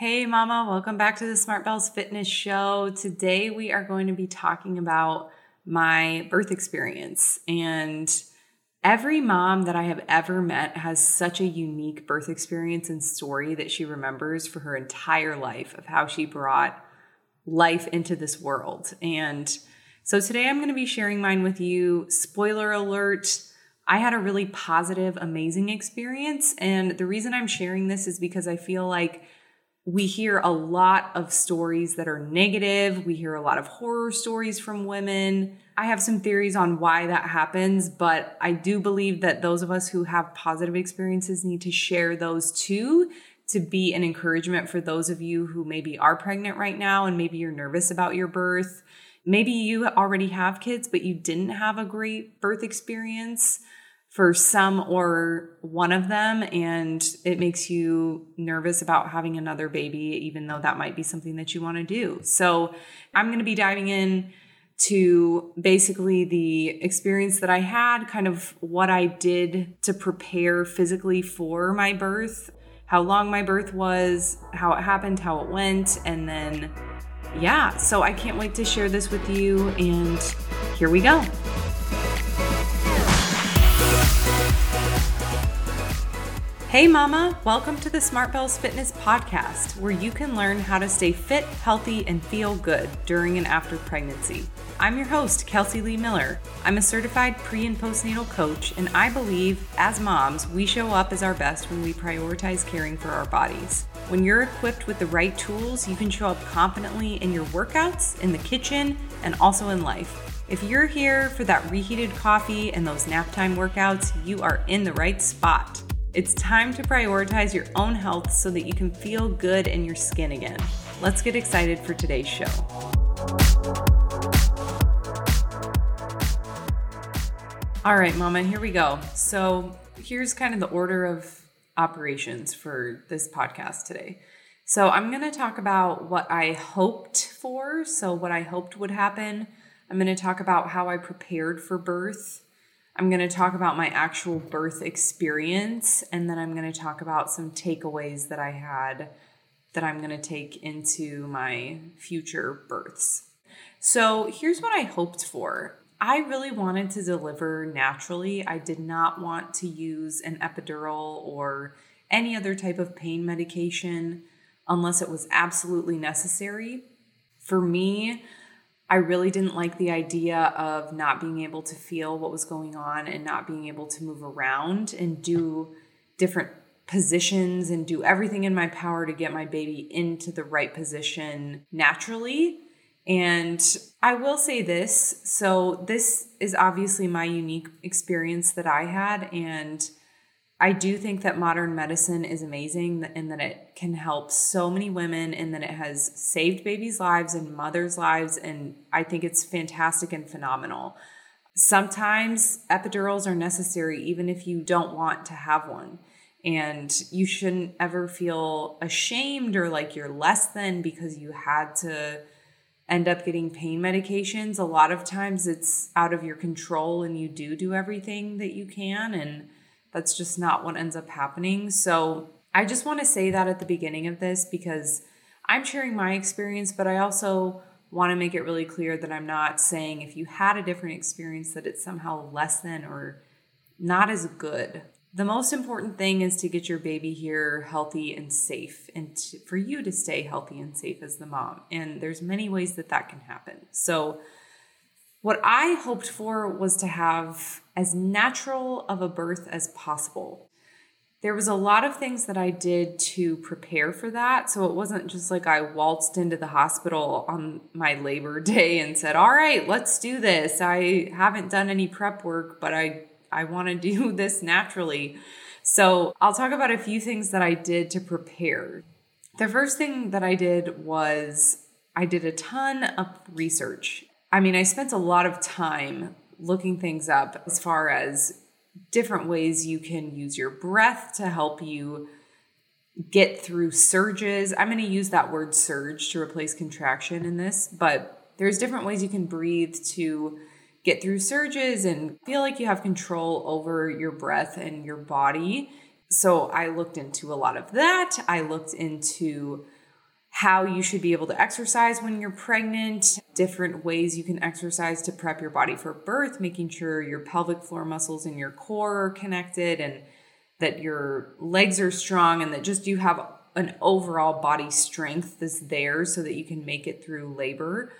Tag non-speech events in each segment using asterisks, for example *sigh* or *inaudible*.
Hey, Mama, welcome back to the Smart Bells Fitness Show. Today we are going to be talking about my birth experience. And every mom that I have ever met has such a unique birth experience and story that she remembers for her entire life of how she brought life into this world. And so today I'm going to be sharing mine with you. Spoiler alert. I had a really positive, amazing experience. And the reason I'm sharing this is because I feel like we hear a lot of stories that are negative. We hear a lot of horror stories from women. I have some theories on why that happens, but I do believe that those of us who have positive experiences need to share those too to be an encouragement for those of you who maybe are pregnant right now and maybe you're nervous about your birth. Maybe you already have kids, but you didn't have a great birth experience for some or one of them and it makes you nervous about having another baby even though that might be something that you want to do. So, I'm going to be diving in to basically the experience that I had, kind of what I did to prepare physically for my birth, how long my birth was, how it happened, how it went, and then yeah, so I can't wait to share this with you and here we go. Hey, Mama, welcome to the Smart Bells Fitness Podcast, where you can learn how to stay fit, healthy, and feel good during and after pregnancy. I'm your host, Kelsey Lee Miller. I'm a certified pre and postnatal coach, and I believe as moms, we show up as our best when we prioritize caring for our bodies. When you're equipped with the right tools, you can show up confidently in your workouts, in the kitchen, and also in life. If you're here for that reheated coffee and those nap time workouts, you are in the right spot. It's time to prioritize your own health so that you can feel good in your skin again. Let's get excited for today's show. All right, Mama, here we go. So, here's kind of the order of operations for this podcast today. So, I'm going to talk about what I hoped for. So, what I hoped would happen. I'm going to talk about how I prepared for birth I'm going to talk about my actual birth experience, and then I'm going to talk about some takeaways that I had that I'm going to take into my future births. So, here's what I hoped for. I really wanted to deliver naturally. I did not want to use an epidural or any other type of pain medication unless it was absolutely necessary. For me, I really didn't like the idea of not being able to feel what was going on and not being able to move around and do different positions and do everything in my power to get my baby into the right position naturally. And I will say this so, this is obviously my unique experience that I had. And I do think that modern medicine is amazing and that it can help so many women and that it has saved babies' lives and mothers' lives. And I think it's fantastic and phenomenal. Sometimes epidurals are necessary, even if you don't want to have one. And you shouldn't ever feel ashamed or like you're less than because you had to end up getting pain medications. A lot of times it's out of your control and you do do everything that you can. And that's just not what ends up happening. So I just want to say that at the beginning of this because I'm sharing my experience, but I also want to make it really clear that I'm not saying if you had a different experience that it's somehow less than or not as good. The most important thing is to get your baby here healthy and safe and to, for you to stay healthy and safe as the mom. And there's many ways that that can happen. So what I hoped for was to have as natural of a birth as possible. There was a lot of things that I did to prepare for that. So it wasn't just like I waltzed into the hospital on my labor *laughs* day and said, "All right, let's do this." I haven't done any prep work, but I I want to *laughs* do this naturally. So, I'll talk about a few things that I did to prepare. The first thing that I did was I did a ton of research I mean, I spent a lot of time looking things up as far as different ways you can use your breath to help you get through surges. I'm going to use that word surge to replace contraction in this, but there's different ways you can breathe to get through surges and feel like you have control over your breath and your body. So I looked into a lot of that. I looked into how you should be able to exercise when you're pregnant, different ways you can exercise to prep your body for birth, making sure your pelvic floor muscles and your core are connected and that your legs are strong and that just you have an overall body strength that's there so that you can make it through labor.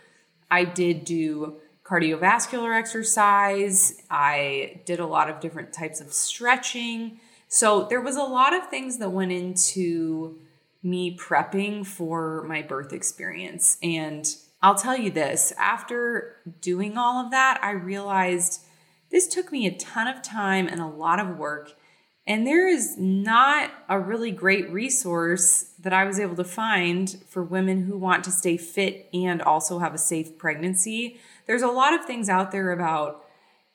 I did do cardiovascular exercise. I did a lot of different types of stretching. So there was a lot of things that went into me prepping for my birth experience. And I'll tell you this after doing all of that, I realized this took me a ton of time and a lot of work. And there is not a really great resource that I was able to find for women who want to stay fit and also have a safe pregnancy. There's a lot of things out there about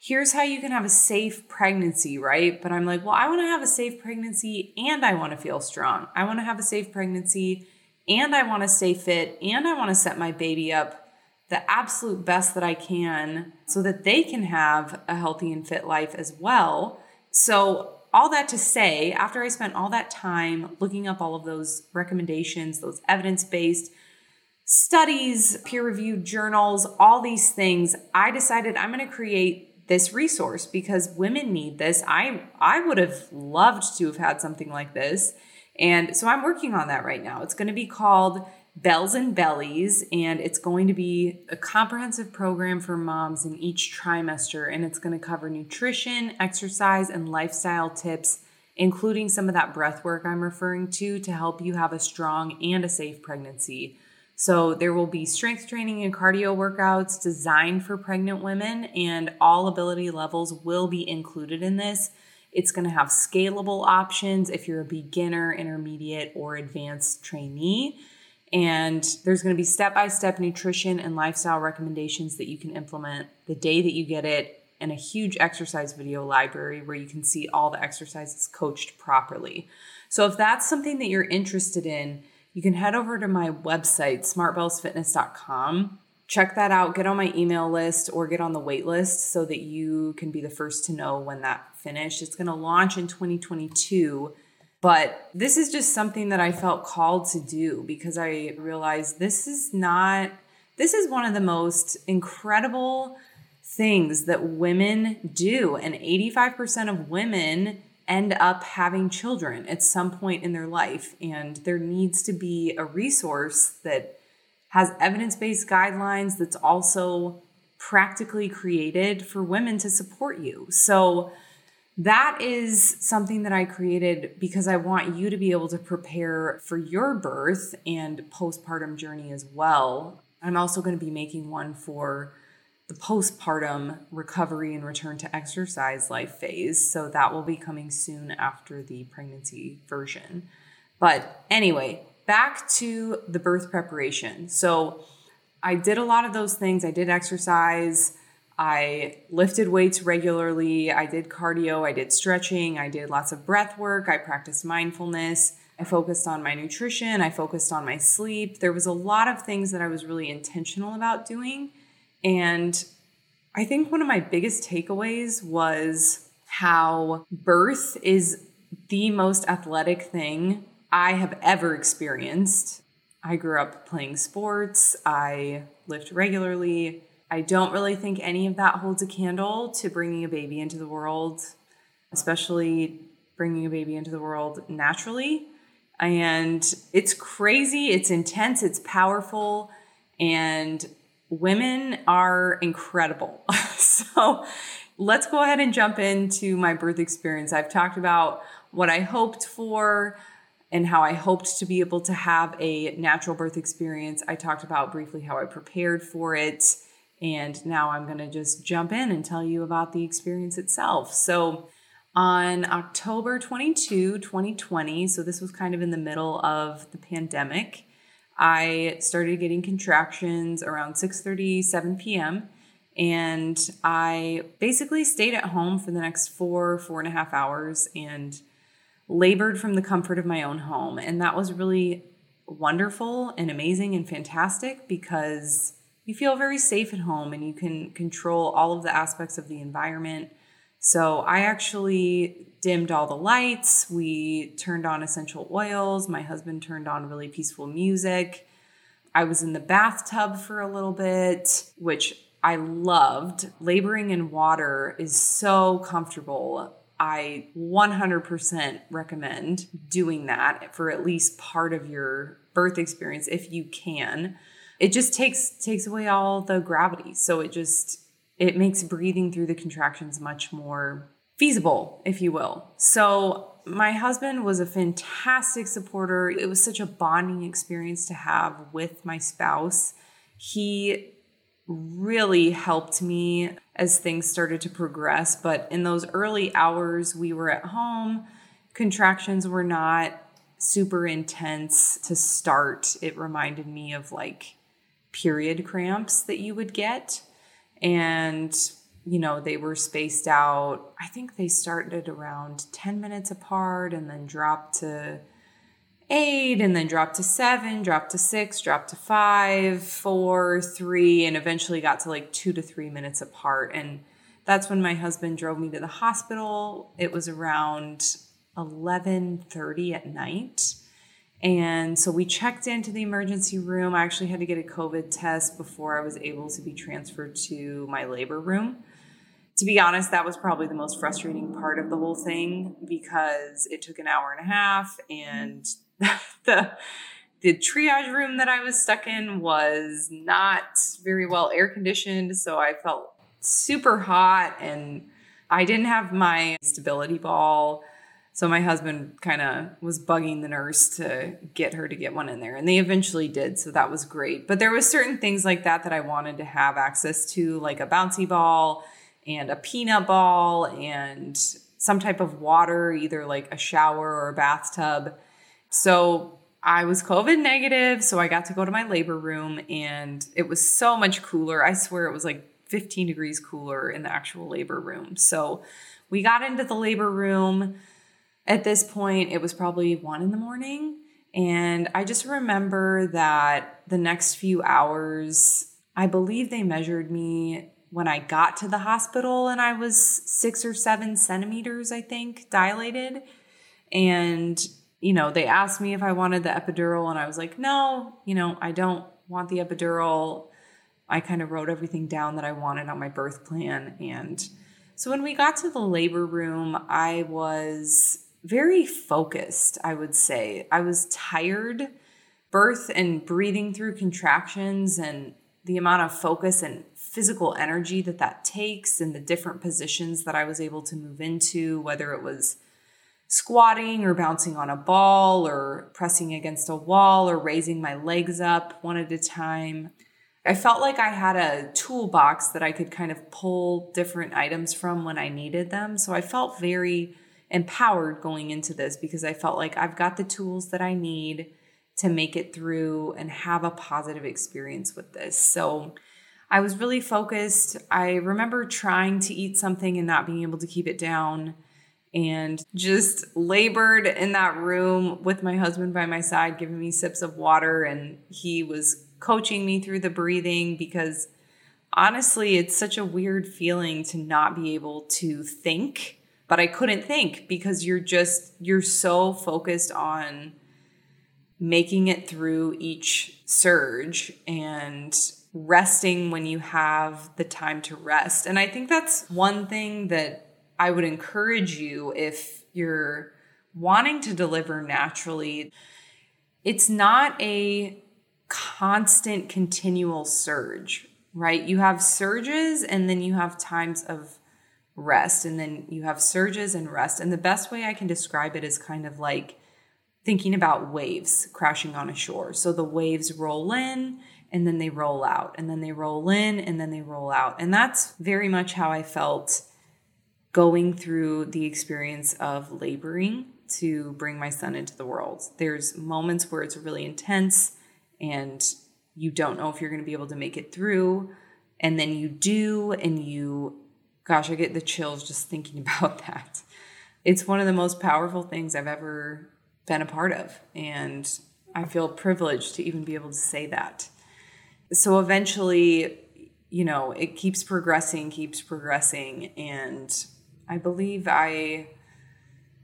here's how you can have a safe pregnancy, right? But I'm like, well, I want to have a safe pregnancy and I want to feel strong. I want to have a safe pregnancy and I want to stay fit and I want to set my baby up the absolute best that I can so that they can have a healthy and fit life as well. So, all that to say, after I spent all that time looking up all of those recommendations, those evidence based studies, peer reviewed journals, all these things, I decided I'm going to create this resource because women need this. I I would have loved to have had something like this. And so I'm working on that right now. It's going to be called Bells and Bellies and it's going to be a comprehensive program for moms in each trimester and it's going to cover nutrition, exercise and lifestyle tips including some of that breath work I'm referring to to help you have a strong and a safe pregnancy. So there will be strength training and cardio workouts designed for pregnant women, and all ability levels will be included in this. It's going to have scalable options if you're a beginner, intermediate, or advanced trainee. And there's going to be step by step nutrition and lifestyle recommendations that you can implement the day that you get it, and a huge exercise video library where you can see all the exercises coached properly. So, if that's something that you're interested in, you can head over to my website, smartbellsfitness.com. Check that out, get on my email list or get on the wait list so that you can be the first to know when that finished. It's going to launch in 2022. But this is just something that I felt called to do because I realized this is not, this is one of the most incredible things that women do. And 85% of women end up having children at some point in their life. And there needs to be a resource that has evidence based guidelines that's also practically created for women to support you. So, that is something that I created because I want you to be able to prepare for your birth and postpartum journey as well. I'm also going to be making one for the postpartum recovery and return to exercise life phase. So that will be coming soon after the pregnancy version. But anyway, back to the birth preparation. So I did a lot of those things. I did exercise. I lifted weights regularly. I did cardio. I did stretching. I did lots of breath work. I practiced mindfulness. I focused on my nutrition. I focused on my sleep. There was a lot of things that I was really intentional about doing and I think one of my biggest takeaways was how birth is the most athletic thing I have ever experienced. I grew up playing sports, I lift regularly. I don't really think any of that holds a candle to bringing a baby into the world, especially bringing a baby into the world naturally. And it's crazy, it's intense, it's powerful. And women are incredible. *laughs* so let's go ahead and jump into my birth experience. I've talked about what I hoped for and how I hoped to be able to have a natural birth experience. I talked about briefly how I prepared for it. And now I'm going to just jump in and tell you about the experience itself. So, on October 22, 2020, so this was kind of in the middle of the pandemic, I started getting contractions around 6:30, 7 p.m. And I basically stayed at home for the next four, four and a half hours and labored from the comfort of my own home. And that was really wonderful and amazing and fantastic because you feel very safe at home and you can control all of the aspects of the environment. So I actually dimmed all the lights. We turned on essential oils. My husband turned on really peaceful music. I was in the bathtub for a little bit, which I loved. Laboring in water is so comfortable. I 100% recommend doing that for at least part of your birth experience if you can. It just takes takes away all the gravity. So it just it makes breathing through the contractions much more feasible, if you will. So my husband was a fantastic supporter. It was such a bonding experience to have with my spouse. He really helped me as things started to progress. But in those early hours, we were at home. Contractions were not super intense to start. It reminded me of like period cramps that you would get. And you know, they were spaced out. I think they started around 10 minutes apart and then dropped to eight and then dropped to seven, dropped to six, dropped to five, four, three, and eventually got to like two to three minutes apart. And that's when my husband drove me to the hospital. It was around 11:30 at night. And so we checked into the emergency room. I actually had to get a COVID test before I was able to be transferred to my labor room to be honest, that was probably the most frustrating part of the whole thing because it took an hour and a half and *laughs* the the triage room that I was stuck in was not very well air conditioned, so I felt super hot and I didn't have my stability ball. So my husband kind of was bugging the nurse to get her to get one in there and they eventually did, so that was great. But there was certain things like that that I wanted to have access to like a bouncy ball and a peanut ball and some type of water, either like a shower or a bathtub. So I was COVID negative, so I got to go to my labor room and it was so much cooler. I swear it was like 15 degrees cooler in the actual labor room. So we got into the labor room. At this point, it was probably one in the morning. And I just remember that the next few hours, I believe they measured me when I got to the hospital and I was six or seven centimeters, I think, dilated. And, you know, they asked me if I wanted the epidural, and I was like, no, you know, I don't want the epidural. I kind of wrote everything down that I wanted on my birth plan. And so when we got to the labor room, I was very focused, I would say. I was tired. Birth and breathing through contractions and the amount of focus and physical energy that that takes and the different positions that I was able to move into, whether it was squatting or bouncing on a ball or pressing against a wall or raising my legs up one at a time. I felt like I had a toolbox that I could kind of pull different items from when I needed them. So I felt very empowered going into this because I felt like I've got the tools that I need to make it through and have a positive experience with this. So I was really focused. I remember trying to eat something and not being able to keep it down and just labored in that room with my husband by my side, giving me sips of water. And he was coaching me through the breathing because honestly, it's such a weird feeling to not be able to think. But I couldn't think because you're just, you're so focused on making it through each surge and resting when you have the time to rest. And I think that's one thing that I would encourage you if you're wanting to deliver naturally. It's not a constant, continual surge, right? You have surges and then you have times of rest, and then you have surges and rest. And the best way I can describe it is kind of like thinking about waves crashing on a shore. So the waves roll in and then they roll out and then they roll in and then they roll out. And that's very much how I felt going through the experience of laboring to bring my son into the world. There's moments where it's really intense and you don't know if you're going to be able to make it through. And then you do, and you, gosh, I get the chills just thinking *laughs* about that. It's one of the most powerful things I've ever been a part of. And I feel privileged to even be able to say that so eventually, you know, it keeps progressing, keeps progressing. And I believe I,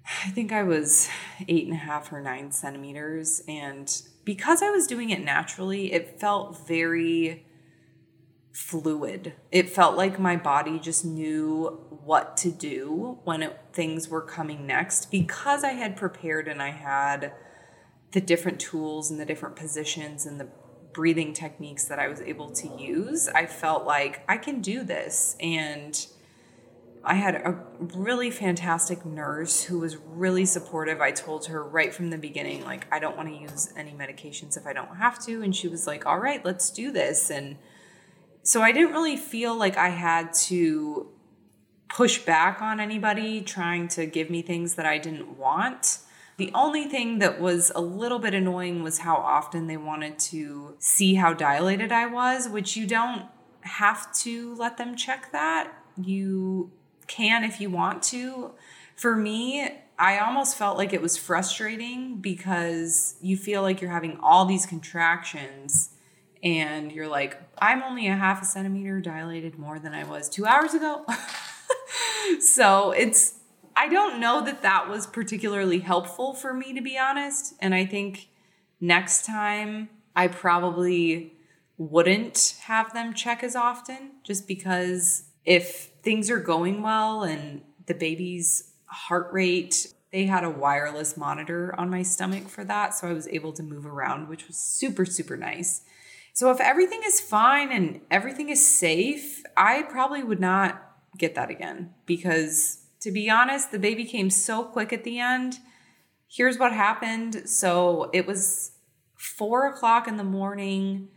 I think I was eight and a half or nine centimeters. And because I was doing it naturally, it felt very fluid. It felt like my body just knew what to do when it, things were coming next because I had prepared and I had the different tools and the different positions and the breathing techniques that I was able to use. I felt like I can do this and I had a really fantastic nurse who was really supportive. I told her right from the beginning, like, I don't want to use any medications if I don't have to. And she was like, all right, let's do this. And so I didn't really feel like I had to push back on anybody trying to give me things that I didn't want. The only thing that was a little bit annoying was how often they wanted to see how dilated I was, which you don't have to let them check that. You can if you want to. For me, I almost felt like it was frustrating because you feel like you're having all these contractions and you're like, I'm only a half a centimeter dilated more than I was two hours ago. *laughs* so it's, I don't know that that was particularly helpful for me, to be honest. And I think next time I probably wouldn't have them check as often just because if things are going well and the baby's heart rate they had a wireless monitor on my stomach for that so i was able to move around which was super super nice so if everything is fine and everything is safe i probably would not get that again because to be honest the baby came so quick at the end. Here's what happened. So it was four o'clock in the morning.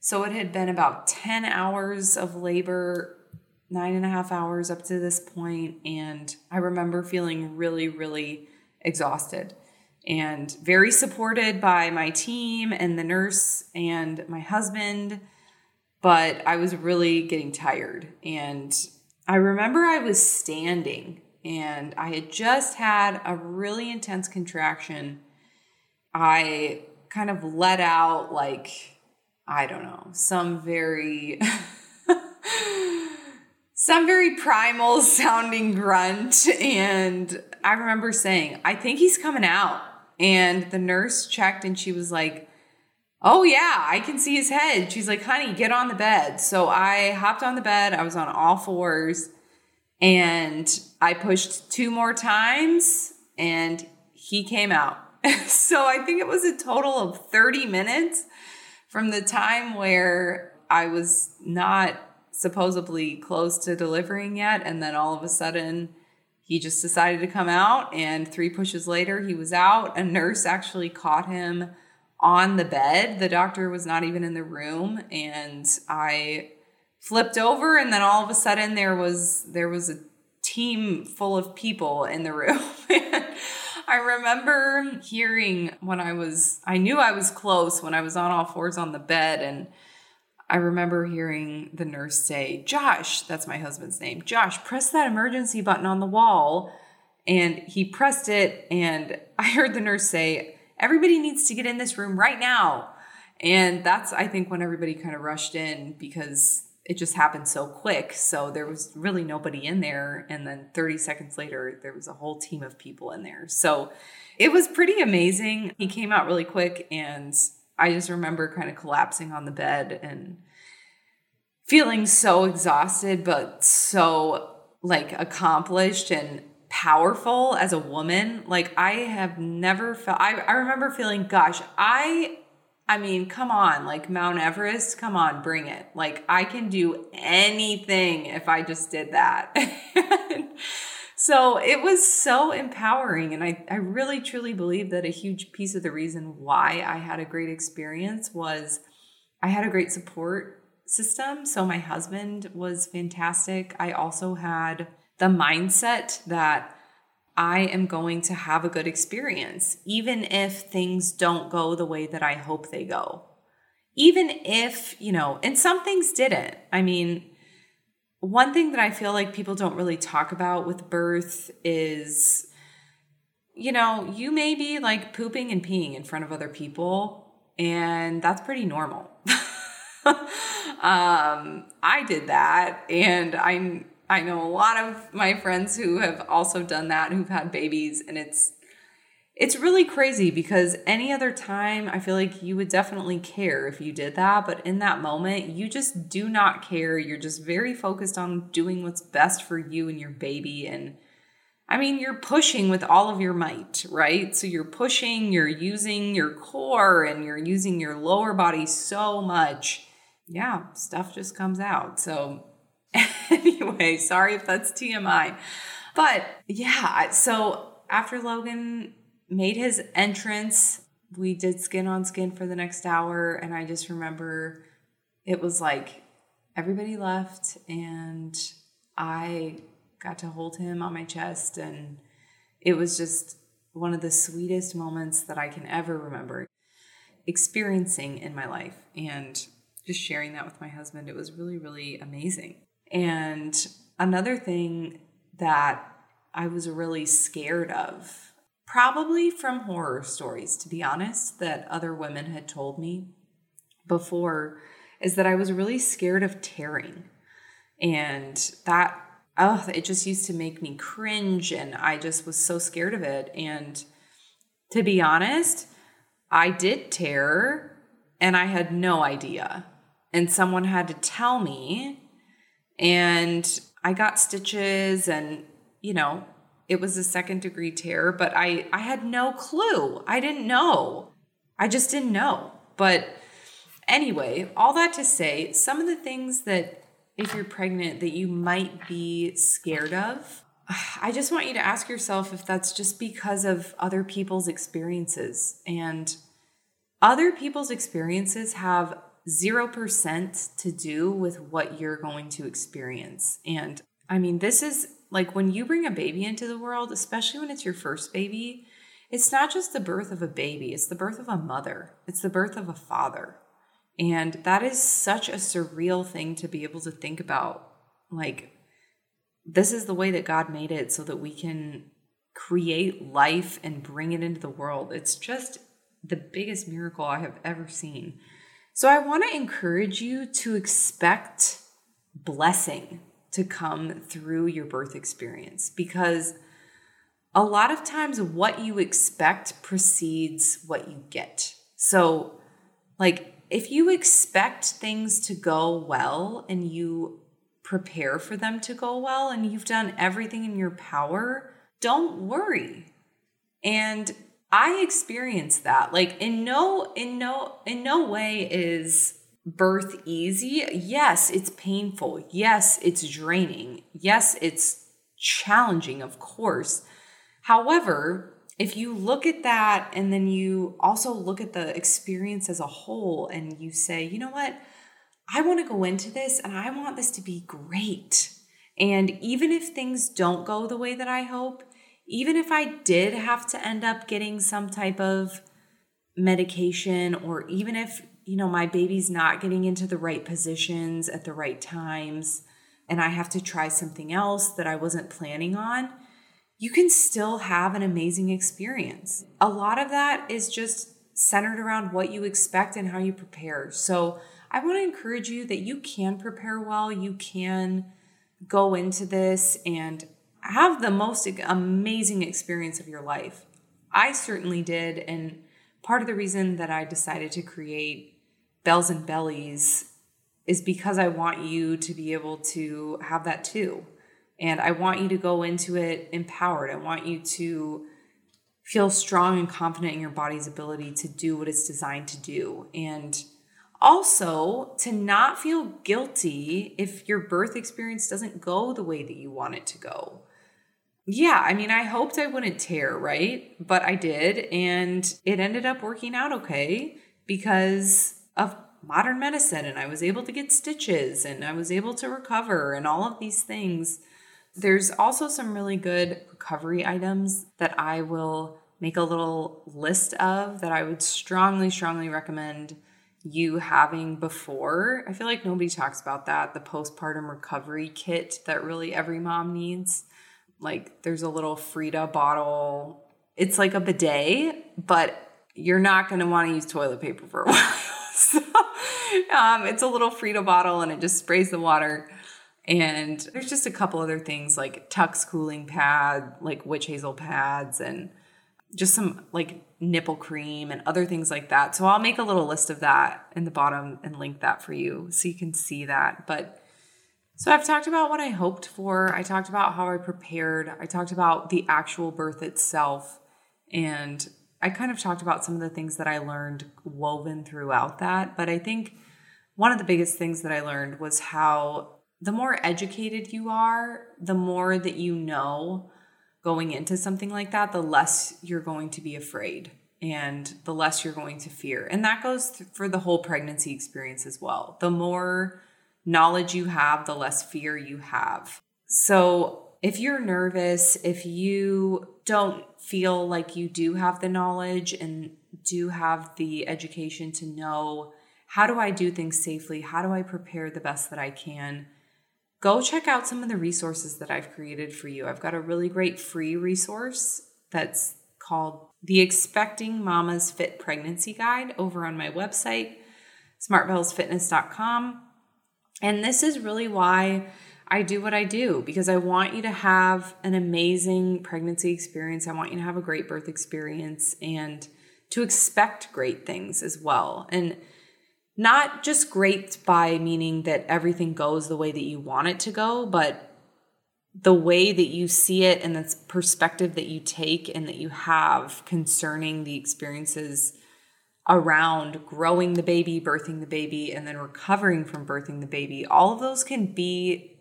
So it had been about 10 hours of labor nine and a half hours up to this point, and I remember feeling really, really exhausted and very supported by my team and the nurse and my husband. But I was really getting tired. And I remember I was standing and I had just had a really intense contraction. I kind of let out, like, I don't know, some very *laughs* some very primal sounding grunt. And I remember saying, I think he's coming out. And the nurse checked and she was like, Oh, yeah, I can see his head. She's like, Honey, get on the bed. So I hopped on the bed. I was on all fours and I pushed two more times and he came out. *laughs* so I think it was a total of 30 minutes from the time where I was not supposedly close to delivering yet. And then all of a sudden, he just decided to come out. And three pushes later, he was out. A nurse actually caught him on the bed. The doctor was not even in the room. And I flipped over and then all of a sudden there was there was a team full of people in the room *laughs* I remember hearing when I was, I knew I was close when I was on all fours on the bed, and I remember hearing the nurse say, Josh, that's my husband's name, Josh, press that emergency button on the wall. And he pressed it, and *laughs* I heard the nurse say, Everybody needs to get in this room right now. And that's, I think, when everybody kind of rushed in because it just happened so quick. So there was really nobody in there. And then 30 seconds later, there was a whole team of people in there. So it was pretty amazing. He came out really quick and I just remember kind of collapsing on the bed and feeling so exhausted, but so like accomplished and powerful as a woman. Like I have never felt I, I remember feeling, gosh, I I mean, come on, like Mount Everest, come on, bring it. Like I can do anything if I just did that. *laughs* So it was so empowering. And I, I really truly believe that a huge piece of the reason why I had a great experience was I had a great support system. So my husband was fantastic. I also had the mindset that I am going to have a good experience, even if things don't go the way that I hope they go. Even if, you know, and some things didn't. I mean, one thing that I feel like people don't really talk about with birth is, you know, you may be like pooping and peeing in front of other people, and that's pretty normal. *laughs* um, I did that, and I I know a lot of my friends who have also done that, who've had babies, and it's it's really crazy because any other time I feel like you would definitely care if you did that, but in that moment you just do not care. You're just very focused on doing what's best for you and your baby and I mean, you're pushing with all of your might, right? So you're pushing, you're using your core and you're using your lower body so much. Yeah, stuff just comes out. So, *laughs* anyway, sorry if that's TMI. But yeah, so after Logan made his entrance. We did skin on skin for the next hour, and I just remember it was like everybody left, and I got to hold him on my chest, and it was just one of the sweetest moments that I can ever remember experiencing in my life. And just sharing that with my husband, it was really, really amazing. And another thing that I was really scared of probably from horror stories, to be honest, that other women had told me before, is that I was really scared of tearing. And that, oh, it just used to make me cringe. And I just was so scared of it. And to be honest, I did tear and I had no idea. And someone had to tell me. And I got stitches and, you know, it was a second degree tear, but I I had no clue. I didn't know. I just didn't know. But anyway, all that to say, some of the things that if you're pregnant that you might be scared of, I just want you to ask yourself if that's just because of other people's experiences. And other people's experiences have 0% to do with what you're going to experience. And I mean, this is like when you bring a baby into the world, especially when it's your first baby, it's not just the birth of a baby, it's the birth of a mother, it's the birth of a father. And that is such a surreal thing to be able to think about. Like, this is the way that God made it so that we can create life and bring it into the world. It's just the biggest miracle I have ever seen. So, I want to encourage you to expect blessing to come through your birth experience because a lot of times what you expect precedes what you get. So, like, if you expect things to go well and you prepare for them to go well and you've done everything in your power, don't worry. And I experienced that. Like in no in no in no way is birth easy? Yes, it's painful. Yes, it's draining. Yes, it's challenging, of course. However, if you look at that and then you also look at the experience as a whole and you say, you know what? I want to go into this and I want this to be great. And even if things don't go the way that I hope, even if I did have to end up getting some type of medication, or even if you know, my baby's not getting into the right positions at the right times, and I have to try something else that I wasn't planning on, you can still have an amazing experience. A lot of that is just centered around what you expect and how you prepare. So, I want to encourage you that you can prepare well, you can go into this and have the most amazing experience of your life. I certainly did. And part of the reason that I decided to create bells and bellies is because I want you to be able to have that too. And I want you to go into it empowered. I want you to feel strong and confident in your body's ability to do what it's designed to do. And also to not feel guilty if your birth experience doesn't go the way that you want it to go. Yeah, I mean, I hoped I wouldn't tear, right? But I did. And it ended up working out okay because of modern medicine and I was able to get stitches and I was able to recover and all of these things. There's also some really good recovery items that I will make a little list of that I would strongly, strongly recommend you having before. I feel like nobody talks about that the postpartum recovery kit that really every mom needs. Like there's a little Frida bottle. It's like a bidet, but you're not going to want to use toilet paper for a *laughs* while. *laughs* so um, it's a little Frida bottle and it just sprays the water. And there's just a couple other things like Tucks cooling pad, like witch hazel pads, and just some like nipple cream and other things like that. So I'll make a little list of that in the bottom and link that for you so you can see that. But so I've talked about what I hoped for. I talked about how I prepared. I talked about the actual birth itself. And I kind of talked about some of the things that I learned woven throughout that. But I think one of the biggest things that I learned was how the more educated you are, the more that you know going into something like that, the less you're going to be afraid and the less you're going to fear. And that goes for the whole pregnancy experience as well. The more knowledge you have, the less fear you have. So if you're nervous, if you don't feel like you do have the knowledge and do have the education to know how do I do things safely? How do I prepare the best that I can? go check out some of the resources that I've created for you. I've got a really great free resource that's called the Expecting Mama's Fit Pregnancy Guide over on my website, smartbellsfitness.com. And this is really why I do what I do because I want you to have an amazing pregnancy experience. I want you to have a great birth experience and to expect great things as well. And not just great by meaning that everything goes the way that you want it to go, but the way that you see it and the perspective that you take and that you have concerning the experiences around growing the baby, birthing the baby, and then recovering from birthing the baby, all of those can be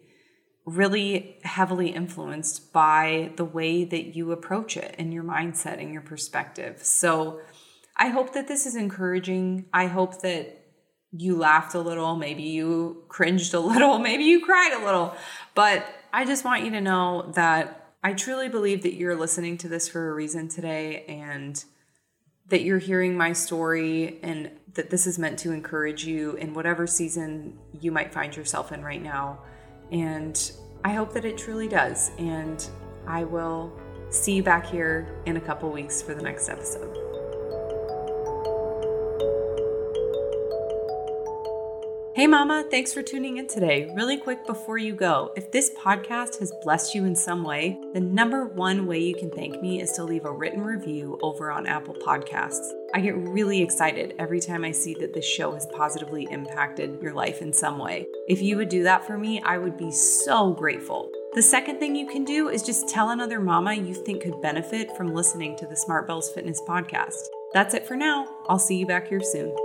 really heavily influenced by the way that you approach it and your mindset and your perspective. So I hope that this is encouraging. I hope that you laughed a little, maybe you cringed a little, *laughs* maybe you cried a little. But I just want you to know that I truly believe that you're listening to this for a reason today and that you're hearing my story and that this is meant to encourage you in whatever season you might find yourself in right now. And I hope that it truly does. And I will see you back here in a couple weeks for the next episode. Hey, Mama, thanks for tuning in today. Really quick before you go, if this podcast has blessed you in some way, the number one way you can thank me is to leave a written review over on Apple Podcasts. I get really excited every time I see that this show has positively impacted your life in some way. If you would do that for me, I would be so grateful. The second thing you can do is just tell another mama you think could benefit from listening to the Smart Bells Fitness podcast. That's it for now. I'll see you back here soon.